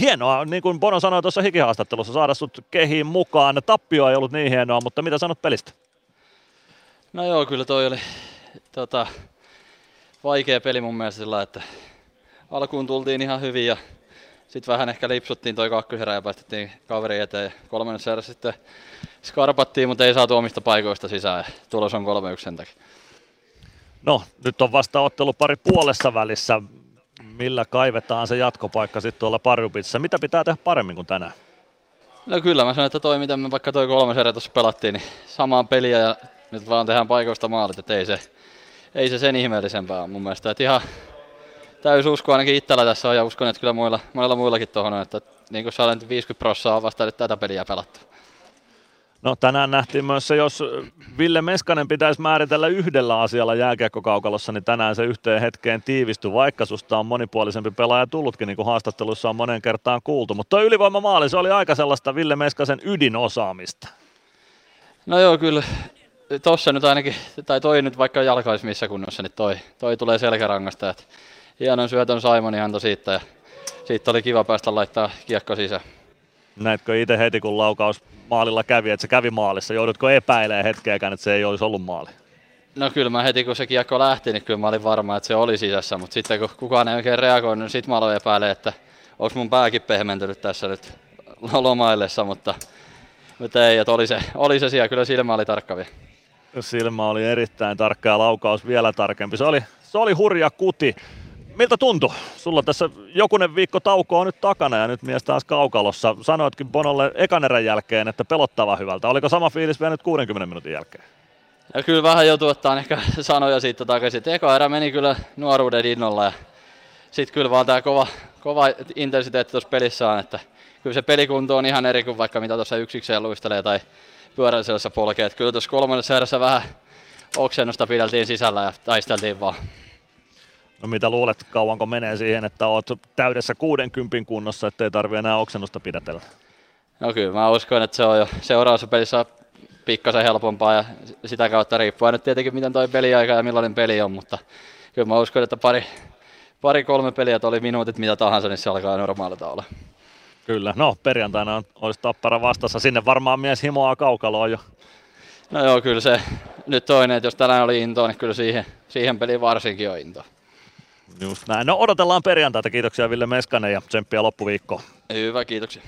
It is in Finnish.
hienoa, niin kuin Bono sanoi tuossa hikihaastattelussa, saada sut kehiin mukaan. Tappio ei ollut niin hienoa, mutta mitä sanot pelistä? No joo, kyllä toi oli tota, vaikea peli mun mielestä sillä, että alkuun tultiin ihan hyvin ja sitten vähän ehkä lipsuttiin toi kakkoserä ja päästettiin kaveri eteen. Kolmannessa erässä sitten skarpattiin, mutta ei saatu omista paikoista sisään. Tulos on 3-1 sen takia. No, nyt on vasta ottelu pari puolessa välissä. Millä kaivetaan se jatkopaikka sitten tuolla Parjupitsassa? Mitä pitää tehdä paremmin kuin tänään? No kyllä, mä sanoin, että toi miten me vaikka toi kolmas erä tuossa pelattiin, niin samaan peliä ja nyt vaan tehdään paikoista maalit, että ei se, ei se sen ihmeellisempää mun mielestä. Että ihan täys usko ainakin itsellä tässä on ja uskon, että kyllä muilla, monilla muillakin tuohon että niin kuin sä 50 prossaa vasta tätä peliä pelattu. No tänään nähtiin myös se, jos Ville Meskanen pitäisi määritellä yhdellä asialla jääkiekkokaukalossa, niin tänään se yhteen hetkeen tiivistyi, vaikka susta on monipuolisempi pelaaja tullutkin, niin kuin haastattelussa on monen kertaan kuultu. Mutta tuo ylivoimamaali, se oli aika sellaista Ville Meskasen ydinosaamista. No joo, kyllä tossa nyt ainakin, tai toi nyt vaikka jalkais missä kunnossa, niin toi, toi tulee selkärangasta. Että hienon syötön Simoni antoi siitä ja siitä oli kiva päästä laittaa kiekko sisään. Näetkö itse heti, kun laukaus maalilla kävi, että se kävi maalissa? Joudutko epäilemään hetkeäkään, että se ei olisi ollut maali? No kyllä mä heti kun se kiekko lähti, niin kyllä mä olin varma, että se oli sisässä, mutta sitten kun kukaan ei oikein reagoinut, niin sitten mä aloin epäilemään, että onko mun pääkin pehmentynyt tässä nyt lomaillessa, mutta, mutta ei, että oli se, oli se siellä, kyllä silmä oli tarkka vielä. Silmä oli erittäin tarkka ja laukaus vielä tarkempi. Se oli, se oli hurja kuti. Miltä tuntui? Sulla tässä jokunen viikko tauko on nyt takana ja nyt mies taas kaukalossa. Sanoitkin Bonolle ekan erän jälkeen, että pelottava hyvältä. Oliko sama fiilis vielä nyt 60 minuutin jälkeen? Ja kyllä vähän joutuu ottaa ehkä sanoja siitä takaisin. Eka erä meni kyllä nuoruuden innolla ja sitten kyllä vaan tämä kova, kova intensiteetti tuossa pelissä on, että kyllä se pelikunto on ihan eri kuin vaikka mitä tuossa yksikseen luistelee tai pyörällisessä polkee. Kyllä tuossa kolmannessa erässä vähän oksennusta pideltiin sisällä ja taisteltiin vaan. No mitä luulet, kauanko menee siihen, että oot täydessä 60 kunnossa, ettei tarvi enää oksennusta pidätellä? No kyllä, mä uskon, että se on jo seuraavassa pelissä pikkasen helpompaa ja sitä kautta riippuu nyt tietenkin miten toi peliaika ja millainen peli on, mutta kyllä mä uskon, että pari, pari kolme peliä, oli minuutit mitä tahansa, niin se alkaa normaalita olla. Kyllä, no perjantaina on, olisi tappara vastassa, sinne varmaan mies himoaa kaukaloa jo. No joo, kyllä se nyt toinen, että jos tänään oli into, niin kyllä siihen, siihen peliin varsinkin on into. Just näin. No odotellaan perjantaita. Kiitoksia Ville Meskanen ja tsemppiä loppuviikkoon. Hyvä, kiitoksia.